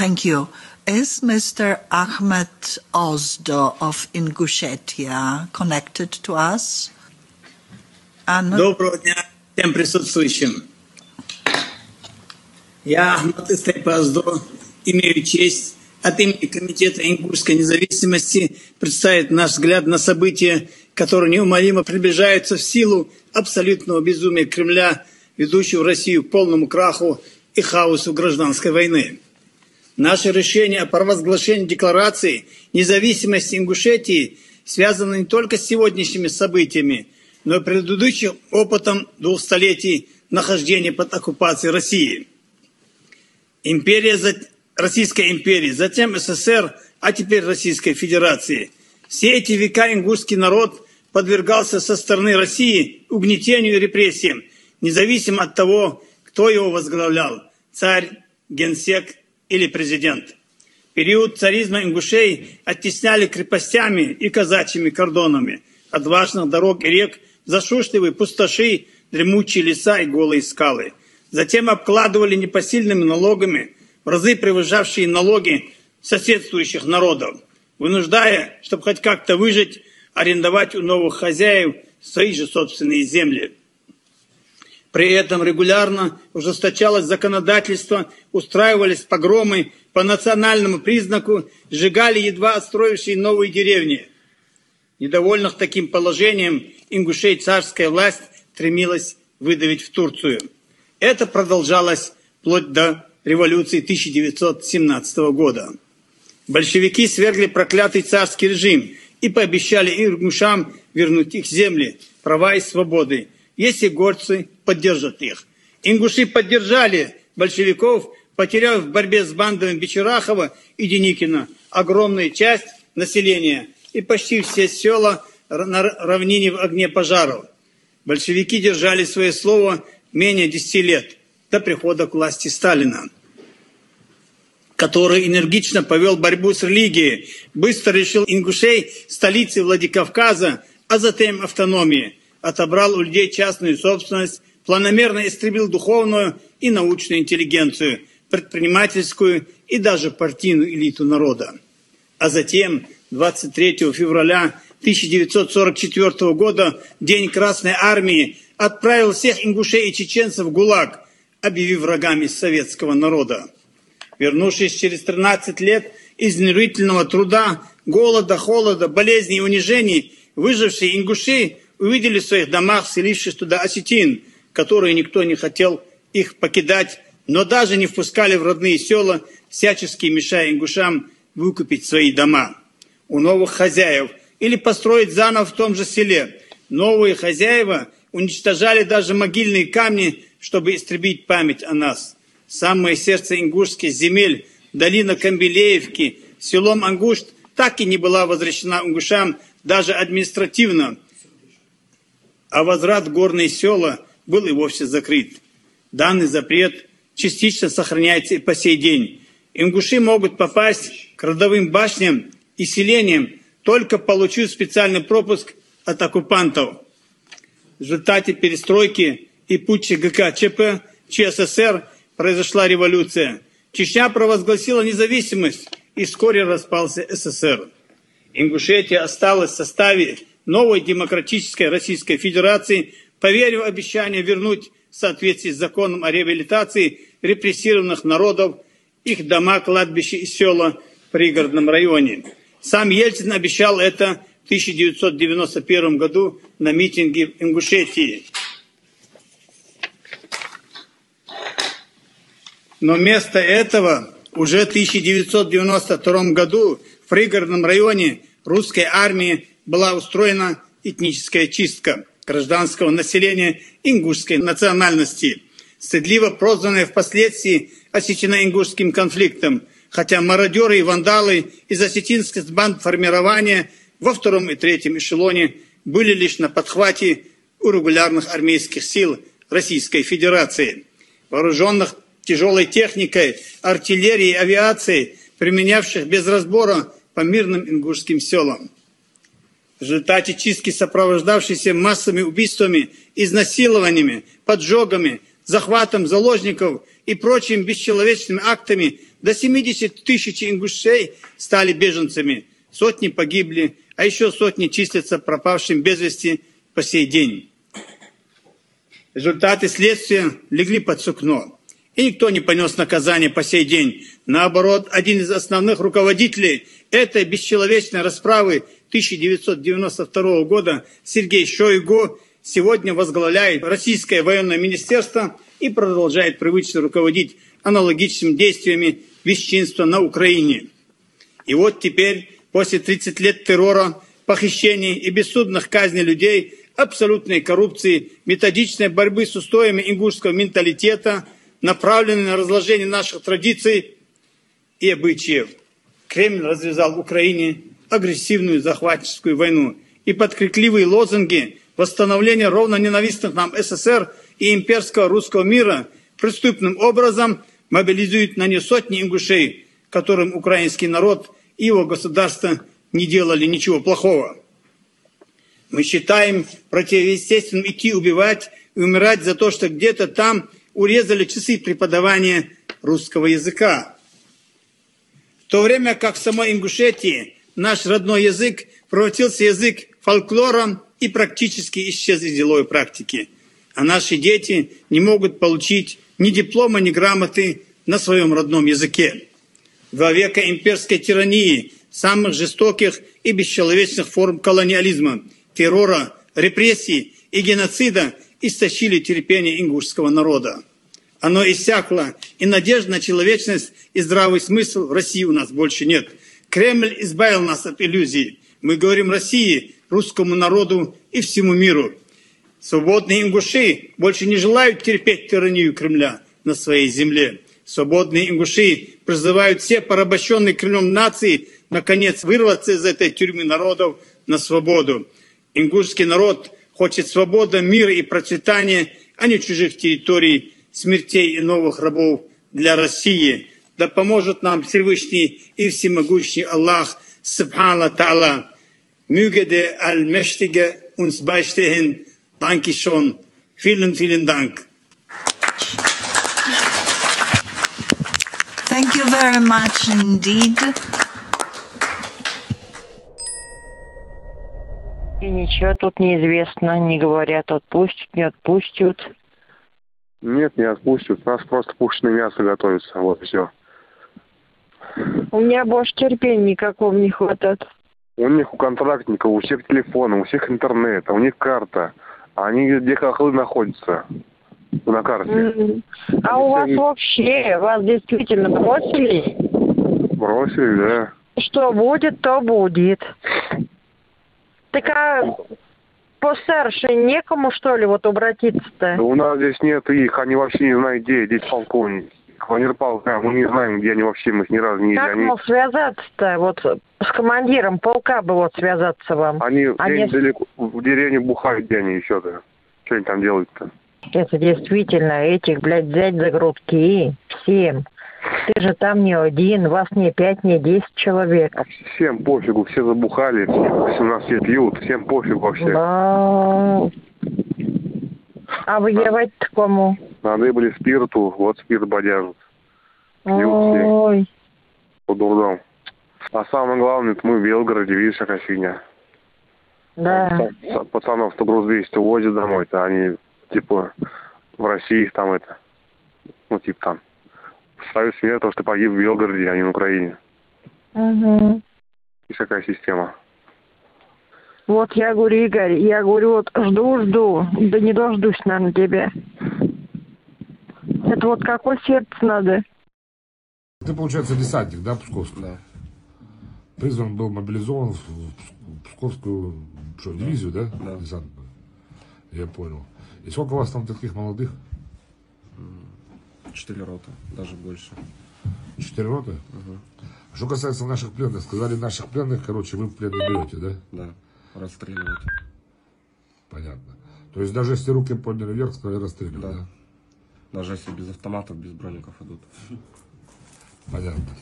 Thank you. Is Mr. Ahmed Ozdo of Ingushetia connected to us? And Доброго дня всем присутствующим. Я Ахмад Истайпаздо имею честь от имени Комитета ингушской независимости представить наш взгляд на события, которые неумолимо приближаются в силу абсолютного безумия Кремля, ведущего Россию к полному краху и хаосу гражданской войны. Наше решение о провозглашении декларации независимости Ингушетии связано не только с сегодняшними событиями, но и предыдущим опытом двух столетий нахождения под оккупацией России. Империя, Российской империи, затем СССР, а теперь Российской Федерации. Все эти века ингушский народ подвергался со стороны России угнетению и репрессиям, независимо от того, кто его возглавлял – царь, генсек или президент. период царизма ингушей оттесняли крепостями и казачьими кордонами от важных дорог и рек засушливые пустоши, дремучие леса и голые скалы. Затем обкладывали непосильными налогами, в разы превышавшие налоги соседствующих народов, вынуждая, чтобы хоть как-то выжить, арендовать у новых хозяев свои же собственные земли. При этом регулярно ужесточалось законодательство, устраивались погромы по национальному признаку, сжигали едва отстроившие новые деревни. Недовольных таким положением ингушей царская власть стремилась выдавить в Турцию. Это продолжалось вплоть до революции 1917 года. Большевики свергли проклятый царский режим и пообещали ингушам вернуть их земли, права и свободы, если горцы поддержат их. Ингуши поддержали большевиков, потеряв в борьбе с бандами Бичерахова и Деникина огромную часть населения и почти все села на равнине в огне пожаров. Большевики держали свое слово менее 10 лет до прихода к власти Сталина который энергично повел борьбу с религией, быстро решил ингушей столицы Владикавказа, а затем автономии, отобрал у людей частную собственность, планомерно истребил духовную и научную интеллигенцию, предпринимательскую и даже партийную элиту народа. А затем 23 февраля 1944 года, День Красной Армии, отправил всех ингушей и чеченцев в ГУЛАГ, объявив врагами советского народа. Вернувшись через 13 лет изнурительного труда, голода, холода, болезней и унижений, выжившие ингуши увидели в своих домах, селившись туда осетин, которые никто не хотел их покидать, но даже не впускали в родные села, всячески мешая ингушам выкупить свои дома у новых хозяев или построить заново в том же селе. Новые хозяева уничтожали даже могильные камни, чтобы истребить память о нас. Самое сердце ингушских земель, долина Камбелеевки, селом Ангушт, так и не была возвращена ингушам даже административно, а возврат в горные села был и вовсе закрыт. Данный запрет частично сохраняется и по сей день. Ингуши могут попасть к родовым башням и селениям, только получив специальный пропуск от оккупантов. В результате перестройки и путча ГКЧП ЧССР произошла революция. Чечня провозгласила независимость и вскоре распался СССР. Ингушетия осталась в составе новой демократической Российской Федерации, поверив обещание вернуть в соответствии с законом о реабилитации репрессированных народов их дома, кладбища и села в пригородном районе. Сам Ельцин обещал это в 1991 году на митинге в Ингушетии. Но вместо этого уже в 1992 году в пригородном районе русской армии была устроена этническая чистка гражданского населения ингушской национальности, стыдливо прозванная впоследствии осетино-ингушским конфликтом, хотя мародеры и вандалы из осетинских банд формирования во втором и третьем эшелоне были лишь на подхвате у регулярных армейских сил Российской Федерации, вооруженных тяжелой техникой, артиллерией, авиацией, применявших без разбора по мирным ингушским селам. В результате чистки, сопровождавшейся массовыми убийствами, изнасилованиями, поджогами, захватом заложников и прочими бесчеловечными актами, До 70 тысяч ингушей стали беженцами. Сотни погибли, а еще сотни числятся пропавшим без вести по сей день. Результаты следствия легли под сукно. И никто не понес наказание по сей день. Наоборот, один из основных руководителей этой бесчеловечной расправы 1992 года Сергей Шойгу сегодня возглавляет Российское военное министерство и продолжает привычно руководить аналогичными действиями бесчинства на Украине. И вот теперь, после 30 лет террора, похищений и бессудных казней людей, абсолютной коррупции, методичной борьбы с устоями ингушского менталитета, направленной на разложение наших традиций и обычаев. Кремль развязал Украине агрессивную захватческую войну и под крикливые лозунги восстановления ровно ненавистных нам СССР и имперского русского мира преступным образом мобилизует на не сотни ингушей, которым украинский народ и его государство не делали ничего плохого. Мы считаем противоестественным идти убивать и умирать за то, что где-то там урезали часы преподавания русского языка. В то время как в самой Ингушетии наш родной язык превратился язык фольклора и практически исчез из деловой практики. А наши дети не могут получить ни диплома, ни грамоты на своем родном языке. Во века имперской тирании, самых жестоких и бесчеловечных форм колониализма, террора, репрессий и геноцида истощили терпение ингушского народа. Оно иссякло, и надежда на человечность и здравый смысл в России у нас больше нет. Кремль избавил нас от иллюзий. Мы говорим России, русскому народу и всему миру. Свободные ингуши больше не желают терпеть тиранию Кремля на своей земле. Свободные ингуши призывают все порабощенные Кремлем нации наконец вырваться из этой тюрьмы народов на свободу. Ингушский народ хочет свободы, мира и процветания, а не чужих территорий, смертей и новых рабов для России. Да поможет нам Всевышний и Всемогущий Аллах, Субхана Та'ala. Möge der Allmächtige uns beistehen. Danke schon. Vielen, vielen Dank. Thank you very much indeed. И ничего тут неизвестно, не говорят, отпустят, не отпустят. Нет, не отпустят. У нас просто пушечное мясо готовится. Вот все. У меня больше терпения никакого не хватает. У них, у контрактников, у всех телефоны, у всех интернет, а у них карта. А они где хохлы находятся на карте. М. А у вас вообще, вас действительно бросили? Бросили, да. Что будет, то будет. Так а постарше некому, что ли, вот обратиться-то? Да у нас здесь нет их, они вообще не знают, где здесь полковник. Командир полка, мы не знаем, где они вообще, мы их ни разу не видели. Как Они, мол связаться-то? Вот с командиром полка бы вот связаться вам. они Они- где-нибудь далеко, в деревне бухают, где они еще-то. Что они там делают-то? Это действительно этих, блядь, взять за грудки всем. Ты же там не один, вас не пять, не десять человек. А всем пофигу, все забухали, все 18 лет пьют, всем пофигу вообще. Да. А воевать-то кому? Надо были спирту, вот спирт все. Ой, по дурдом. А самое главное, это мы в Белгороде, видишь, какая фигня. да. Пацанов 100 груз 200 увозят домой-то, они, типа, в России их там это, ну, типа там, ставят смерть, то, что погиб в Белгороде, а не на Украине. Угу. Видишь, какая система. Вот я говорю, Игорь, я говорю, вот жду-жду, да не дождусь, наверное, тебя. Это вот какой сердце надо? Ты, получается, десантник, да, Псковский? Да. Призван был мобилизован в Псковскую что, дивизию, да? Да. Десантную. Я понял. И сколько у вас там таких молодых? Четыре роты, даже больше. Четыре роты? Что касается наших пленных, сказали наших пленных, короче, вы в плен не берете, да? Да, расстреливать. Понятно. То есть даже если руки подняли вверх, сказали расстреливать, да? Да. Даже если без автоматов, без броников идут. Понятно.